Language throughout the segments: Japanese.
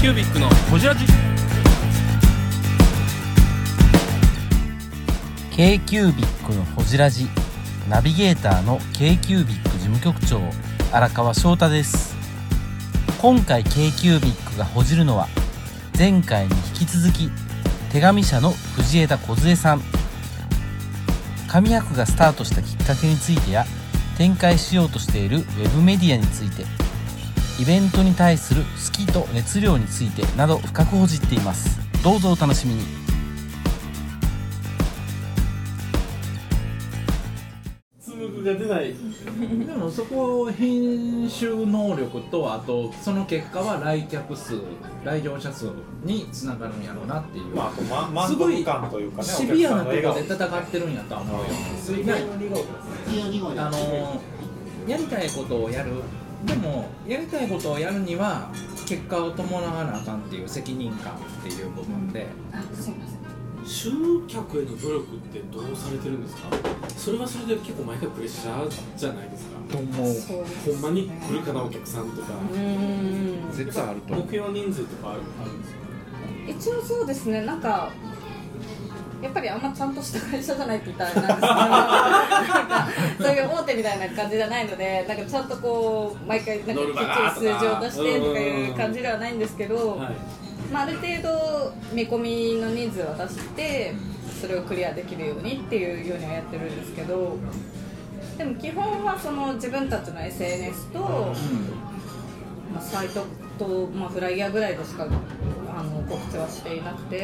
キュービックのホジラジ k q u b i c のほじラジナビゲーターの k q u b i c 事務局長荒川翔太です。今回 k q u b i c がほじるのは前回に引き続き手紙社の藤枝梢さん。紙博がスタートしたきっかけについてや展開しようとしているウェブメディアについてイベントに対する好きと熱量についてなど深くほじっています。どうぞお楽しみに。が出ない。でもそこ編集能力とあとその結果は来客数来場者数につながるんやろうなっていう、まあ、あと、ま、満すごい足感というかね、シビアなところで戦ってるんやとは思うよ。あのやりたいことをやるでもやりたいことをやるには結果を伴わなあかんっていう責任感っていう部分で集客への努力ってどうされてるんですか？それはそれで結構毎回プレッシャーじゃないですか？と思う。そうほんまに来るかなお客さんとか。うん。絶対あると思う。目標人数とかあるあるんですか？一応そうですね。なんかやっぱりあんまちゃんとした会社じゃないって言ったらなんですけどそういう大手みたいな感じじゃないので なんかちゃんとこう毎回なんかきっちり数字を出してとかいう感じではないんですけど、はい。まあ、ある程度見込みの人数を出してそれをクリアできるようにっていうようにはやってるんですけどでも基本はその自分たちの SNS と、まあ、サイトと、まあ、フライヤーぐらいでしか告知はしていなくて、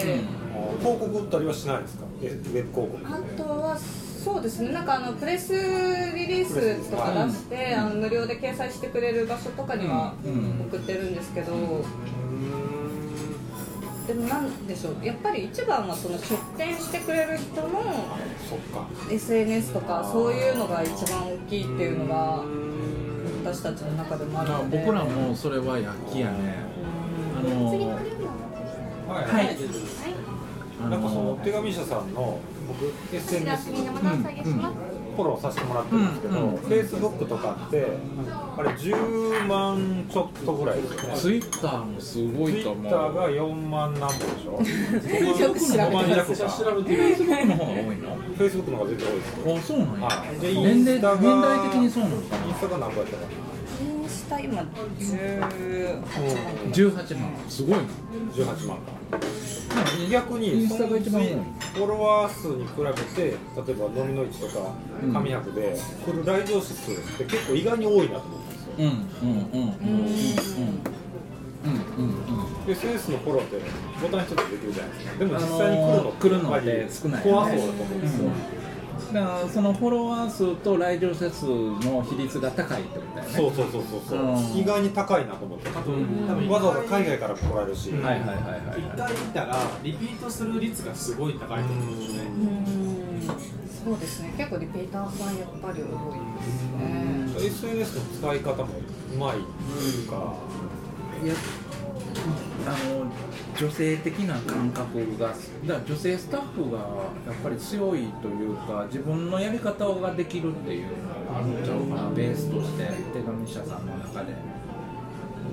広告打ったりはしないですか？えウェブ広告。あとはそうですね。なんかあのプレスリリースとか出して、あの無料で掲載してくれる場所とかにはうん。送ってるんですけど、でもなんでしょう。やっぱり一番はその出店してくれる人の SNS とかそういうのが一番大きいっていうのが私たちの中でもあるまあので僕らもそれは躍起やね。あのはい、はい。あなんかそのの手紙社さんの僕 SNS フォローさせてもらってるんですけど、うんうん。Facebook とかってあれ10万ちょっとぐらいですよね。ツイッターもすごいと思う。Twitter が4万何本でしょ？よく調べて5万ますて Facebook の方が多いの Facebook の方が全然多いですよ。あそうなんや、はい。で年齢年代的にそうなのかな。インスタが何個やったか。インスタ今18万18万。すごいな。な18万か。逆にインスタが一番多い。フォロワー数に比べて例えば飲みの市とかうん紙博で来る来場者数って結構意外に多いなと思ったんですよ。うんうんうんうんうんうんうんで SNS のフォローってボタン一つでできるじゃないですか。でもあのー実際に来るのって来るのって少ない怖そうだと思うんですよ、だからそのフォロワー数と来場者数の比率が高いってことだよね。そうそうそうそうそう、うん。意外に高いなと思って。あと多分わざわざ海外から来られるし、はいはいはいはい一回見たらリピートする率がすごい高いと思うんですよね。うん。そうですね。結構リピーターさんやっぱり多いですね。SNS の使い方もうまいというか、いやあの女性的な感覚がだ女性スタッフがやっぱり強いというか自分のやり方ができるっていうのがあるんちゃうかなベースとして手紙社さんの中で。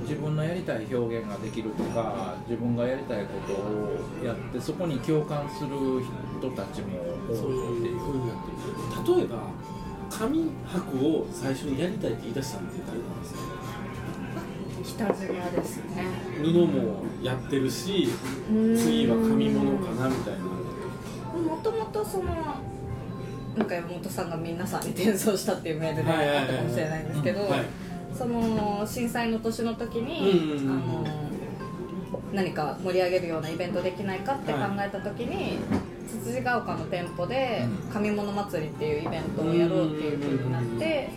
自分のやりたい表現ができるとか自分がやりたいことをやってそこに共感する人たちも多いっていう。う例えば紙箔を最初にやりたいって言い出したのって誰なんですか？北島ですね。布もやってるし次は紙物かなみたいな。もともとそのなんか山本さんが皆さんに転送したっていうメールではいはいはいあったかもしれないんですけどはい。その震災の年の時に、あの何か盛り上げるようなイベントできないかって考えた時に、つつじが丘の店舗で紙物祭りっていうイベントをやろうっていう風になって、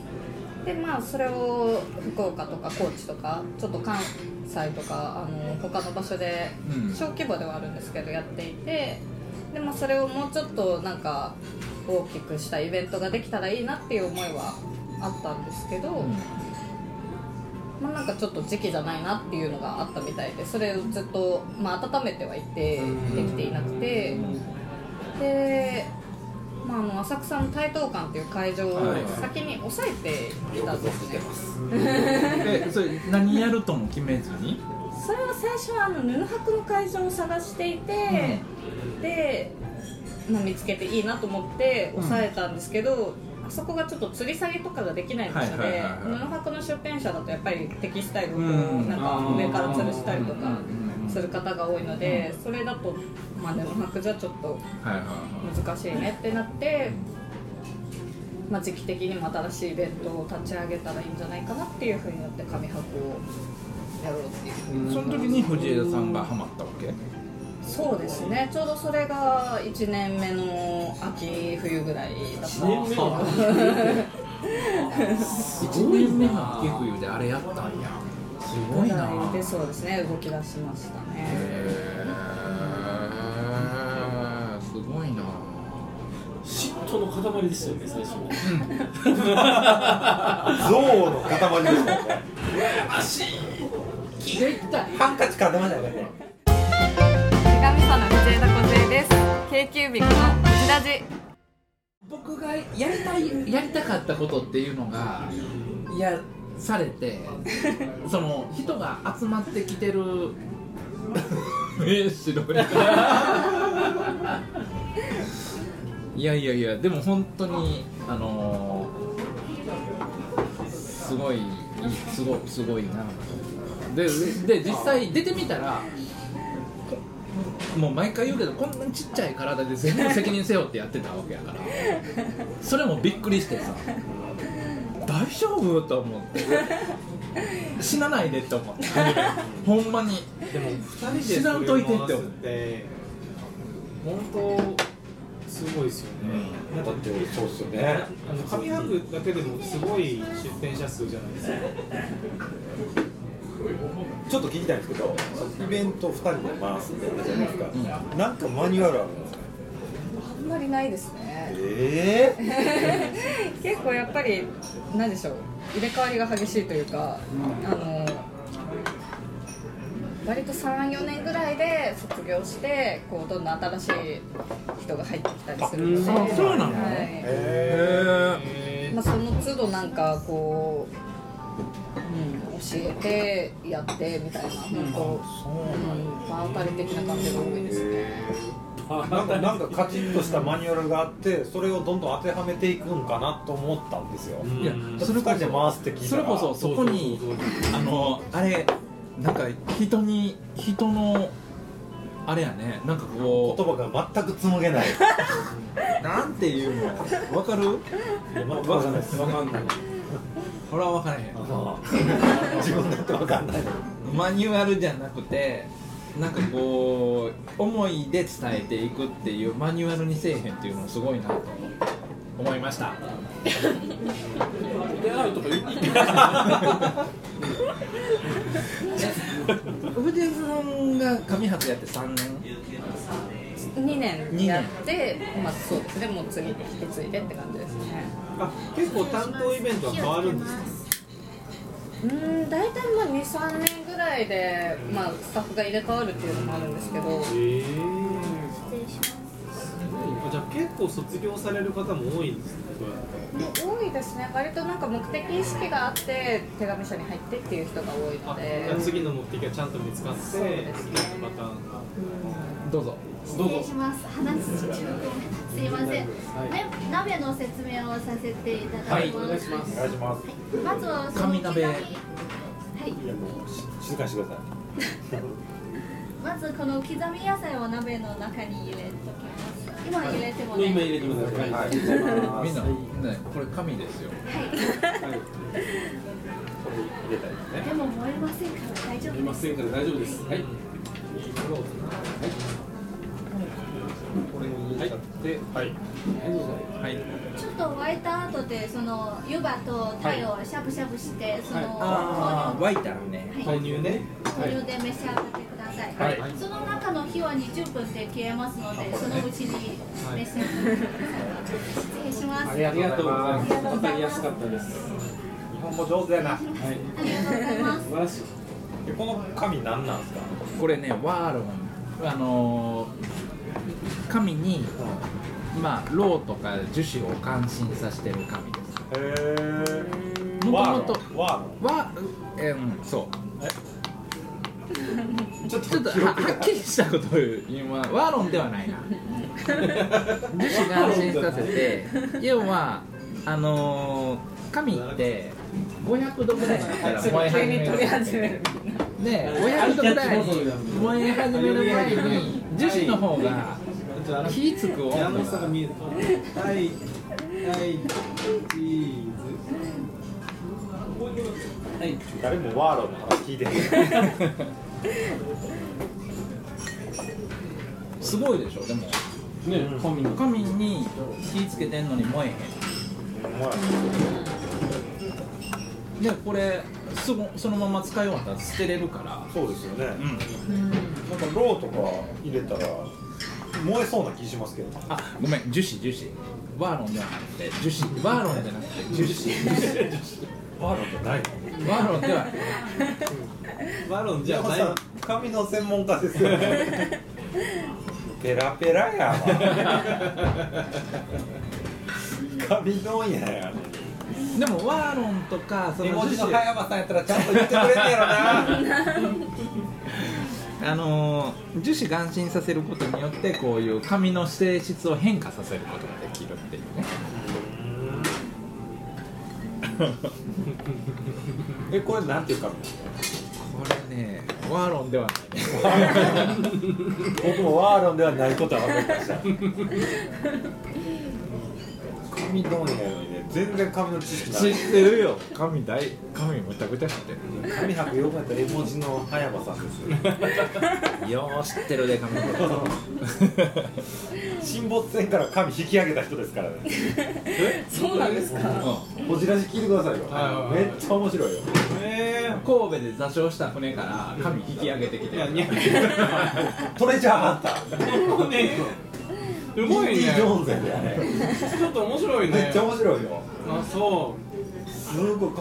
でまあそれを福岡とか高知とかちょっと関西とかあの他の場所でうん。小規模ではあるんですけどやっていてで、まあ、それをもうちょっとなんか大きくしたイベントができたらいいなっていう思いはあったんですけど、まあ、なんかちょっと時期じゃないなっていうのがあったみたいでそれをずっと、まあ、温めてはいてできていなくてでまあ、あの浅草の台東館っていう会場をはい。先に押さえていたんですね、えそれ何やるとも決めずに？それは最初はあの布博の会場を探していて、で、まあ、見つけていいなと思って押さえたんですけど、あそこがちょっと吊り下げとかができない場所で、布博の出店者だとやっぱりテキスタイルをなんか上から吊るしたりとかうんうんうんする方が多いので、それだと、まあ、布博じゃちょっとはいはいはい。難しいねってなって、まあ、時期的にも新しいイベントを立ち上げたらいいんじゃないかなっていうふうになって紙箱をやろうっていう、その時に藤枝さんがハマったわけ？そうですね。ちょうどそれが1年目の秋冬ぐらいだった。んで すけど1年目の秋冬であれやったんやすごいな。でそうですね動き出しましたね。へーすごいな。嫉妬の塊ですよね最初。象の塊ですもん。ねハンカチ買ってましたよね手紙さん。の藤枝梢です k キュービックの藤ラジ僕がやりたいやりたかったことっていうのがやされて その人が集まってきてる。い。いやいやいやでも本当にあのーすごいすごすごいな。ででで実際出てみたらもう毎回言うけどこんなちっちゃい体で全部責任背負ってやってたわけやから。それもびっくりしてさ大丈夫と思って死なないでって思ってほんまに。でも2人で知らんといてって思うって本当すごいですよね、だってそうですよね。あの紙博だけでもすごい出店者数じゃないですか。ちょっと聞きたいんですけどイベント2人で回すってじゃないですか、なんかマニュアルあるんですか？あんまりないですねええ結構やっぱり何でしょう。入れ替わりが激しいというか、あの割と34年ぐらいで卒業してこうどんどん新しい人が入ってきたりするので、そうなの？はい。へまあ、その都度なんかこう、うん、教えてやってみたいな本当、うん、場当たり的な感じが多いですね。なんかなんかカチッとしたマニュアルがあってそれをどんどん当てはめていくんかなと思ったんですよ、いやそれ2人で回すって聞いたらそれこそそこにあのあれなんか人に人のあれやね。なんかこ言葉が全く紡げない。う なんていうの？わかる？いや全くわかんないです。わかんないほらわからへん自分だってわかんない。マニュアルじゃなくてなんかこう思いで伝えていくっていうマニュアルにせえへんっていうのすごいなと思いました。であるとか言って藤井さんが上博やって3年？2年やって、まあそうですね、もう次引き継いでって感じですね。あ、結構担当イベントは変わるんですか？うーん、大体まあ2、3年ぐらいで、まあ、スタッフが入れ替わるっていうのもあるんですけど、ええじゃあ結構卒業される方も多いんですね。多いですね、割となんか目的意識があって、手紙社に入ってっていう人が多いので、次の目的がちゃんと見つかって、そうですねパターンが。どうぞどうぞ失礼します。話す中すいません。はい、鍋の説明をさせていただきます。お願いしますお願いします。まずはそ鍋はい。いやもうし静かにしてください。まずこの刻み野菜を鍋の中に入れときます。今入れてもね。今入れてくださいはいみんな、ね、これ紙ですよはい。これ入れたいですね。でも燃えませんから大丈夫です。いませんから大丈夫ですはいこれに入れちゃって、はい。はい。ちょっと沸いた後でその湯葉と鯛をしゃぶしゃぶしてそのああ沸いたらね。はい。豆乳ね。豆乳で召し上がってください、はい。その中の火は20分で消えますのでそのうちに召し上がってください、失礼しますありがとうございます。わかりやすかったです。日本語上手やな。はい。ありがとうござい。ます素晴らしい。でこの紙何なんですか？これねワーロンあのー紙にまあローとか樹脂を感心させてる紙です。へえもともとワはえうんそう。ーちょっちょっとははっきりしたことを言うワーロンではないな。樹脂感心させて要はあのー紙って500度ぐらいになったら燃え始めるで500度ぐらい燃え始める前に樹脂の方が火つく温度がはいはいチーズはい。誰もワーロンの話聞いてへんすごいでしょでもね紙の紙に火つけてんのに燃えへんでこれすぐそのまま使い終わったら捨てれるから。そうですよね、うん。なんかローとか入れたら燃えそうな気しますけどあごめん樹脂樹脂。ワーロンではなくて樹脂。ワーロンじゃなくて樹脂。ワーロンじゃない。のワーロンではない。マロンじゃない。紙の専門家ですよね。ペラペラやわ。紙問屋やねでもワーロンとかそ絵文字の葉山さんやったらちゃんと言ってくれんねやろな。あのー樹脂眼心させることによってこういう紙の性質を変化させることができるっていうね。えこれなんていう紙これねワーロンではないね。僕もワーロンではないことは分かりました。紙問屋やの？にね全然紙の知識ない。知ってるよ。紙大紙むちゃくちゃ知ってる。紙博よくやったら絵文字の葉山さんですよ。よう知ってるで紙のこと沈没船から紙引き上げた人ですからね。そうなんですか？こじらし聞いてくださいよ。はいはいはい。めっちゃ面白いよ。え神戸で座礁した船から紙引き上げてきて。トレジャーハンター。もすごいね。ちょっと面白いね。めっちゃ面白いよ。あそすごい。か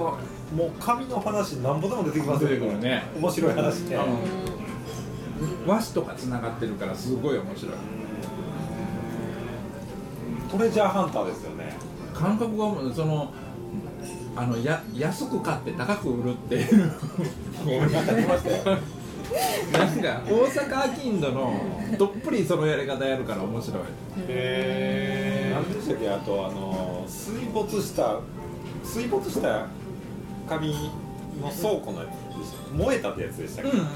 もう紙の話なんぼでも出てきますよ。ね。面白い話ね和紙とかつながってるからすごい面白い。トレジャーハンターですよね。感覚がそのあのや安く買って高く売るっていう。ごめんなさい。来ましたよなんか大阪アキンドのどっぷりそのやり方やるから面白い。へ何でしたっけ？あとあの水没した水没した紙の倉庫のやつでした燃えたってやつでしたっけ、うんうん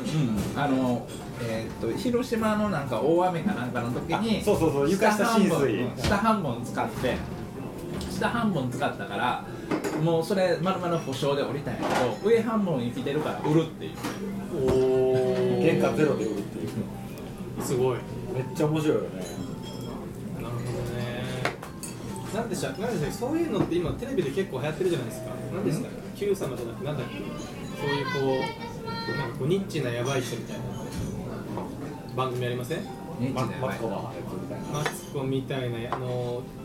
あのえーっと広島のなんか大雨かなんかの時にあそうそうそう床下浸水。下半分うん下半分使って下半分使ったからもうそれまるまる保証で降りたんやけど上半分生きてるから売るっていう。おお原価ゼロで売るっていう。すごい。めっちゃ面白いよね。なるほどね。なんでした？なんでした？そういうのって今テレビで結構流行ってるじゃないですか。なんでした？っけ Q 様じゃなくてなんだっけ？そういうこうなんかこうニッチなヤバい人みたいな。番組ありません？マツコのやつみたいな。マツコみたいなあの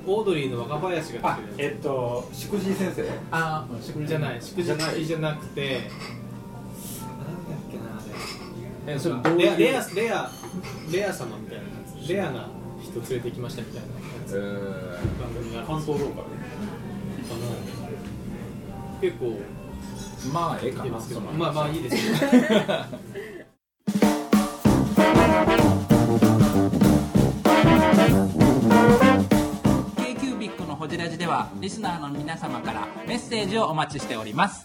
オードリーの若林があ出てえっとしくじい先生。あつじゃない。しくじじゃないじゃなくてえそれどういうレアレアレアレア様みたいなやつ。レアな人連れてきましたみたいなやえつー。番組が関東ローカルあの結構まあええか見てますけなまあまあいいですよ「k q b i c のほじラジ」ではリスナーの皆様からメッセージをお待ちしております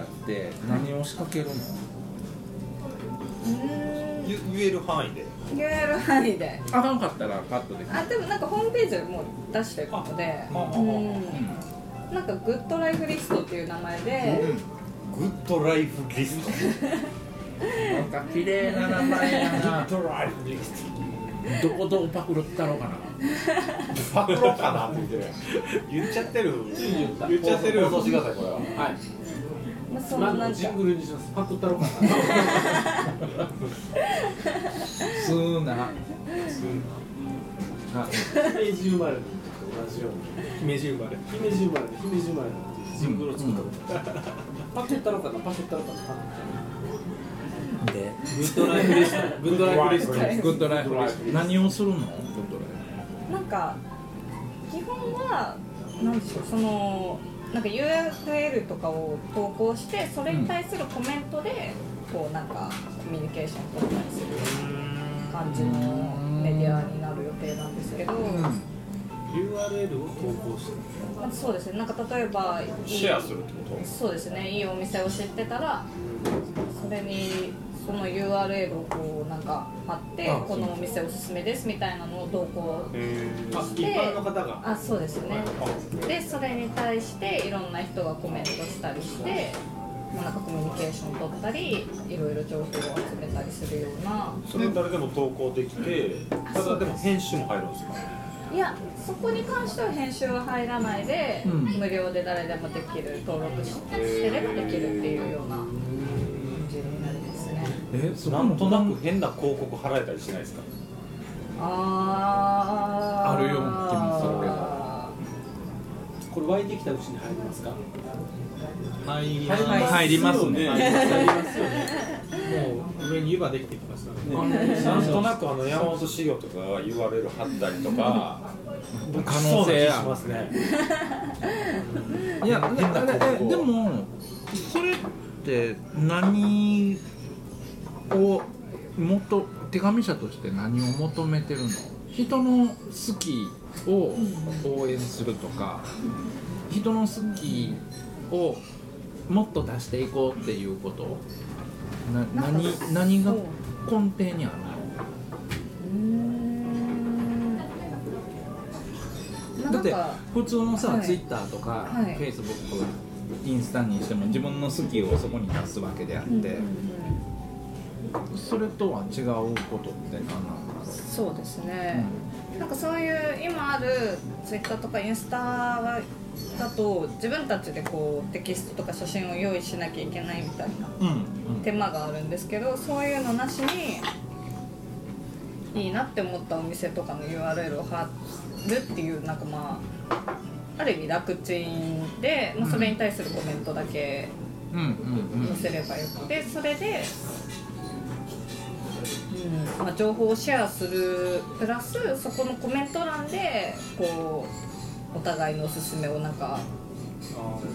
アって何を仕掛けるの？言言える範囲で。言える範囲で。あかんかったらカットできる。あでもなんかホームページでもう出してるので。うん。なんかグッドライフリストっていう名前で、グッドライフリスト。なんか綺麗な名前やな。どこどこパクるったろうかな。パクろうかなって言ってる。言っちゃってる。言っちゃってる。放送してくださいこれは。はい。まあ、そのまなんかあジングルにしますパクったろうかなす。ーなあ姫路生まれの同じように姫路生まれ姫路生まれで姫路生まれの時ジングルを作ったことパクったろうかなパクったろうかなパクったでグッドライフレストグッドライフレストグッドライフ何をす。るのグッドライなんか基本はなんでしょうそのなんか URL とかを投稿してそれに対するコメントで、こうなんかコミュニケーション取ったりする感じのメディアになる予定なんですけど、URL を投稿してまあそうですね。なんか例えばいいシェアするってこと？そうですね。いいお店を知ってたらそれにその URL をこうなんか貼ってあこのお店おすすめですみたいなのを投稿あ一般の方が。あそうですね。でそれに対していろんな人がコメントしたりして、まあ、なんかコミュニケーション取ったりいろいろ情報を集めたりするような。それ誰でも投稿できてただでも編集も入るんですか？いやそこに関しては編集は入らないで、うん。無料で誰でもできる登録ししてればできるっていうようなえそなんとなく変な広告貼られたりしないですか？あー。あるような気もするけどこれ湧いてきたうちに入りますか？入りはい入りますね。入りますよね。もう上に湯葉できてきましたね。なんとなくあの山本資料とかが URL 貼ったりとか。可能性やしますね。いや変な広告を。えでもそれって何をもっと手紙者として何を求めてるの？人の好きを応援するとか人の好きをもっと出していこうっていうこと？な何何が根底にある？のだって普通のさ、はい。ツイッターとか、はい。フェイスブックインスタにしても自分の好きをそこに出すわけであって、うんうんうんそれとは違うことって何なのそうですね、なんかそういう今あるツイッターとかインスタだと自分たちでこうテキストとか写真を用意しなきゃいけないみたいなうんうん。手間があるんですけどそういうのなしにいいなって思ったお店とかの URL を貼るっていうなんかまあある意味楽ちんで、まあ、それに対するコメントだけうんうんうん。載せればよくてそれで、うん。まあ、情報をシェアするプラスそこのコメント欄でこうお互いのおすすめをなんか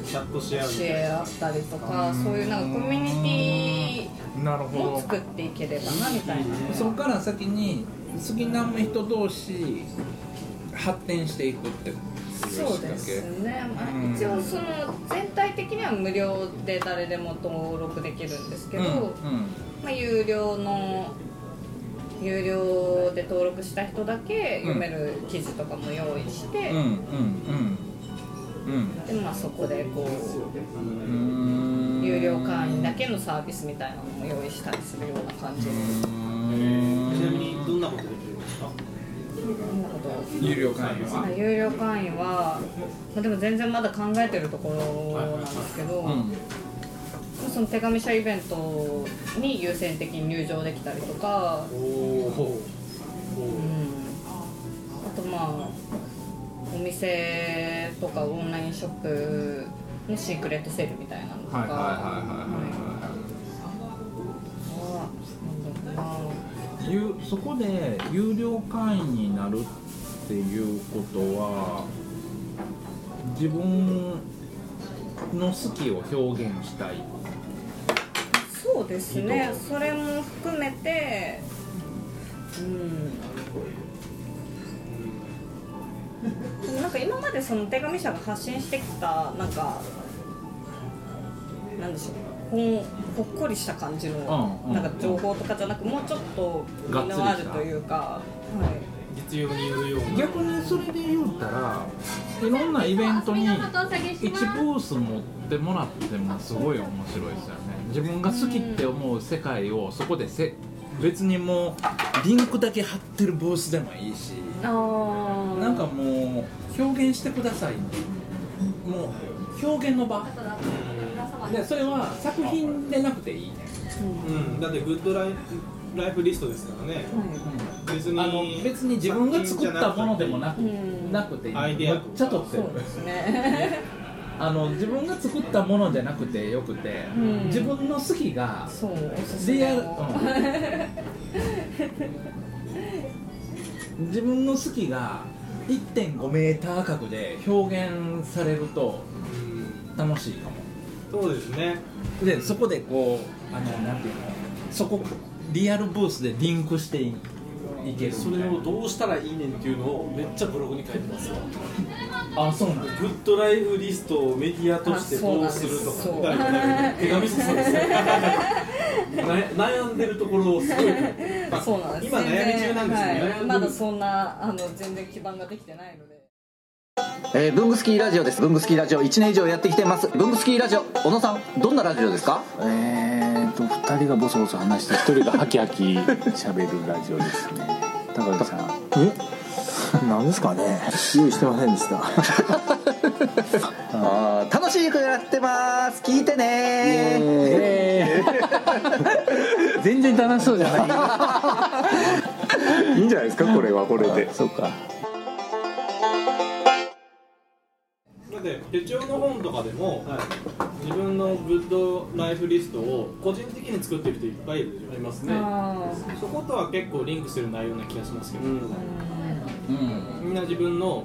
チャットシたいな。ェアったりとかそういうなんかコミュニなるティをほ作っていければなみたいな。ど。そこから先に好きな人同士発展していくってそうですね、まうん。あ、一応その全体的には無料で誰でも登録できるんですけど、うんうん。まあ、有料の有料で登録した人だけ読める記事とかも用意して、うんうんうん。でまあ、そこでこううん。有料会員だけのサービスみたいなのも用意したりするような感じ。で、ちなみにどんなことできるんですか？そんなこと？有料会員は？まあ有料会員は、まあ、でも全然まだ考えてるところなんですけど、うんその手紙社イベントに優先的に入場できたりとか、うん、あとまあお店とかオンラインショップのシークレットセールみたいなのとか、はいはいはいはいそこで有料会員になるっていうことは自分の好きを表現したいそうですね。それも含めてうん。なんか今までその手紙社が発信してきたなんかなんでしょうほんほっこりした感じのうんうん。なんか情報とかじゃなくもうちょっと身のあるというか、はい、実用によるような。逆にそれで言うたらいろんなイベントに1ブース持ってもらってもすごい面白いですよね自分が好きって思う世界をそこでせ別にもうリンクだけ貼ってるブースでもいいしなんかもう表現してください。もう表現の場。でそれは作品でなくていい。ねうん、だってグッドライフライフリストですからね。別にあの別に自分が作ったものでもなくうん。なくていい。アイデアめっちゃ撮ってる。そうですねあの自分が作ったものじゃなくてよくて、うん。自分の好きがリアル、をうん。自分の好きが1.5メーター角で表現されると楽しいかも。そうですね。でそこでこうあのなんていうのそこリアルブースでリンクしていいけるそれをどうしたらいいねんっていうのをめっちゃブログに書いてますよあそうなんグッドライフリストをメディアとしてどうするとそうか手紙そうです 悩んでるところをすごいそうなんです。今悩み中なんですよね。はい、まだそんなあの全然基盤ができてないので。えー、ブングスキーラジオです。ブングスキーラジオ1年以上やってきてます。ブングスキーラジオ小野さんどんなラジオですか？えーと2人がボソボソ話して1人がハキハキ喋るラジオですね。高木さん。え？なんですかね。用意してませんでした。あー楽しくやってます。聞いてね。全然楽しそうじゃない。いいんじゃないですかこれはこれで。そうか。だって手帳の本とかでも、自分のグッドライフリストを個人的に作ってる人いっぱいいますね。あそことは結構リンクする内容な気がしますけど、うんうんみんな自分の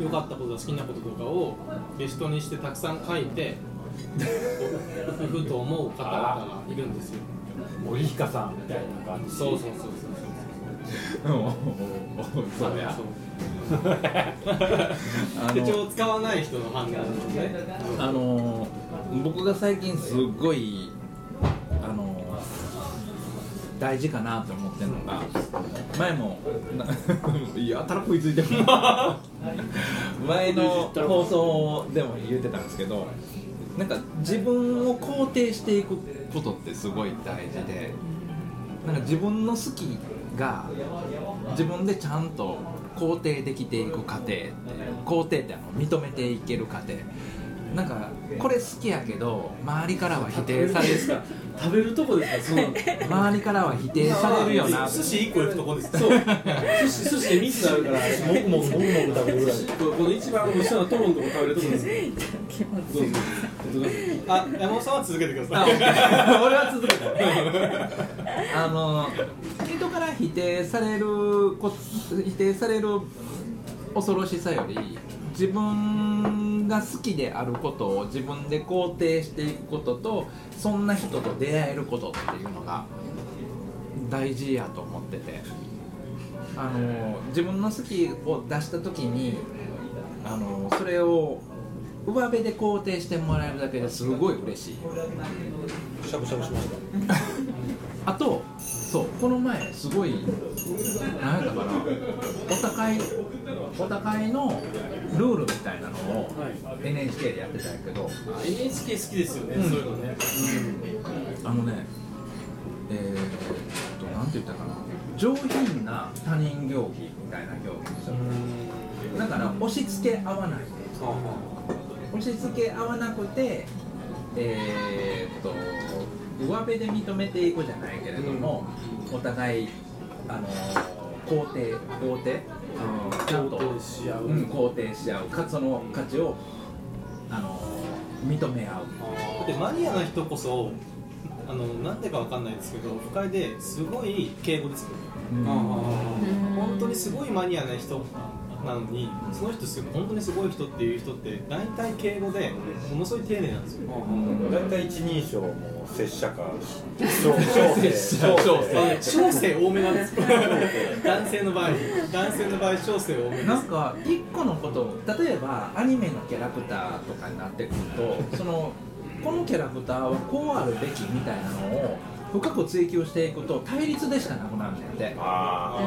良かったこと好きなこととかをリストにしてたくさん書いてふふと思う方々がいるんですよ。森彦さんみたいな感じ？そうそうそうそうそう。や そうあ 手帳使わない人の判断なんですね。あの僕が最近すっごい大事かなと思ってるのが前も やたら食いついてる。前の放送でも言ってたんですけどなんか自分を肯定していくことってすごい大事でなんか自分の好きが自分でちゃんと肯定できていく過程肯定ってあの認めていける過程なんかこれ好きやけど周りからは否定される。食べるとこですか？その周りからは否定されるよな。寿司1個行くとこです。そう。寿司寿司で3つあるからもぐもぐもぐもぐ食べるぐらい。ここの一番後ろのトロンとこ食べるとこですどうぞ。あ山本さんは続けてくだあさい。俺は続けたあの人から否定されるこ否定される恐ろしさより自分が好きであることを自分で肯定していくこととそんな人と出会えることっていうのが大事やと思ってて。あの自分の好きを出した時にあのそれを上辺で肯定してもらえるだけですごい嬉しい。しゃぶしゃぶしました。あとこの前すごい何やったかなお互いお互いのルールみたいなのを NHK でやってたんやけど NHK 好きですよね、うん。そういうのね、あのねえー、っとなんて言ったかな。上品な他人行儀みたいな表現でしょだから押し付け合わない。押し付け合わなくてえー、っと上辺で認めていくじゃないけれども、お互いあの肯定肯定？ちゃんと肯定し合う。うん、肯定し合う。かその価値をあの認め合う。だってマニアな人こそあのなんでかわかんないですけど不快ですごい敬語ですよね。本当にすごいマニアな人なのにその人すごい本当にすごい人っていう人って大体敬語でものすごい丁寧なんですよ。大体一人称も拙者か小生小生多めなんですよ。男性の場合男性の場合小生多め。なんか一個のことを例えばアニメのキャラクターとかになってくるとそのこのキャラクターはこうあるべきみたいなのを深く追求していくと対立でしかなくなるんだってあ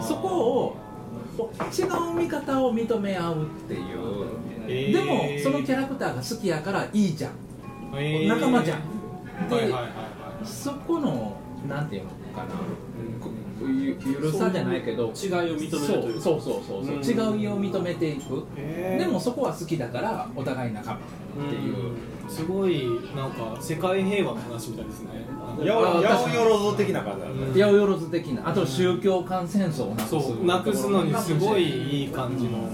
そこをお違う見方を認め合うっていう、えー。でもそのキャラクターが好きやからいいじゃん、えー。仲間じゃん。で、はいはいはいはい。そこのなんていうのかな、こゆゆるさじゃないけど。違いを認めるというか。そうそうそうそう、うん。違いを認めていく、へー。でもそこは好きだからお互い仲間っていう、すごいなんか世界平和の話みたいですね。八百八百万的な感じ的な。あと宗教間戦争をなくすそうなくすのにすごいいい感じの、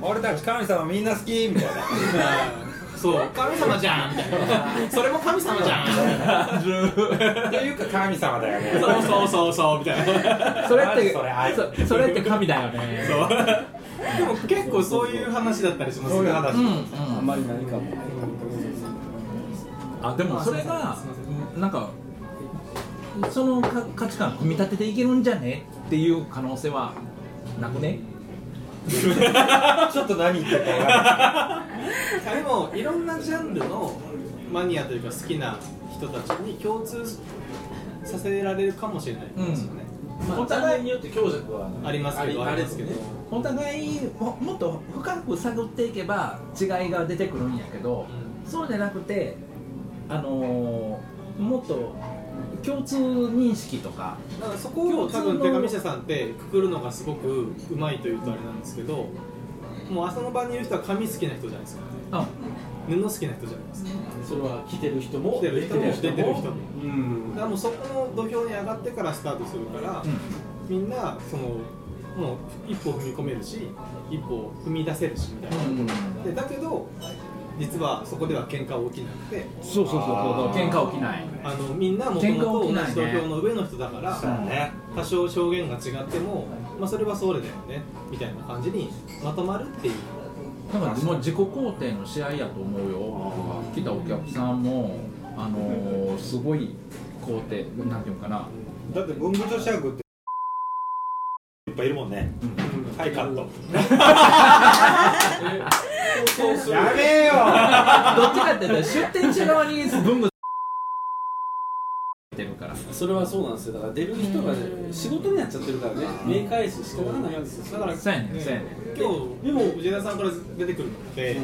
俺たち神様みんな好きみたいな。そう神様じゃんみたいな。それも神様じゃん。っていうか神様だよね。そうそうそうそうみたいな。それってそそそれって神だよね。そう。でも結構そういう話だったりしますそういう話。うんうん。あんまり何かもあでもそれがなんかそのか価値観組み立てていけるんじゃねっていう可能性はなくね？ちょっと何言ってるか分かでもいろんなジャンルのマニアというか好きな人たちに共通させられるかもしれないですよね、お互いによって強弱はありますけど。あすけどお互いももっと深く探っていけば違いが出てくるんやけど、そうじゃなくてあのーもっと共通認識とかだかそこを多分手紙社さんってくくるのがすごくうまいというとあれなんですけどもうその場にいる人は紙好きな人じゃないですかあ布好きな人じゃないですかそれは来てる人も来てる人も出てる人もうんだからもうそこの土俵に上がってからスタートするから、みんなそのもう一歩踏み込めるし一歩踏み出せるしみたいな、でだけど実はそこでは喧嘩は起きなくて。そうそうそうそう。喧嘩起きない。あのみんなもともと同じ土俵の上の人だからそうね。多少表現が違っても、まあ、それはそれだよねみたいな感じにまとまるっていう。だからもう自己肯定の試合やと思うよ。来たお客さんもあのーすごい肯定なんていうのかな。だって文具女子役っていっぱいいるもんね、はいカット やめえよ。どっちかって言ったら出店者側に文具てるから。それはそうなんですよ。だから出る人がね仕事になっちゃってるからね。目返し仕方がないんですよ。だからそうやねんそう。やねん。今日でも藤枝さんから出てくるのって、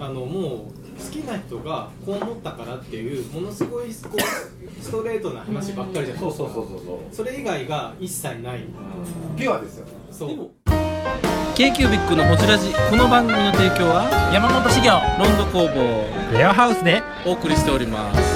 あのもう好きな人がこう思ったからっていうものすごいこうストレートな話ばっかりじゃないですか。そうそうそうそう。それ以外が一切ない。ピュアですよ。そう k q b i c のホジラジ。この番組の提供は山本資源ロンド工房レアハウスで。お送りしております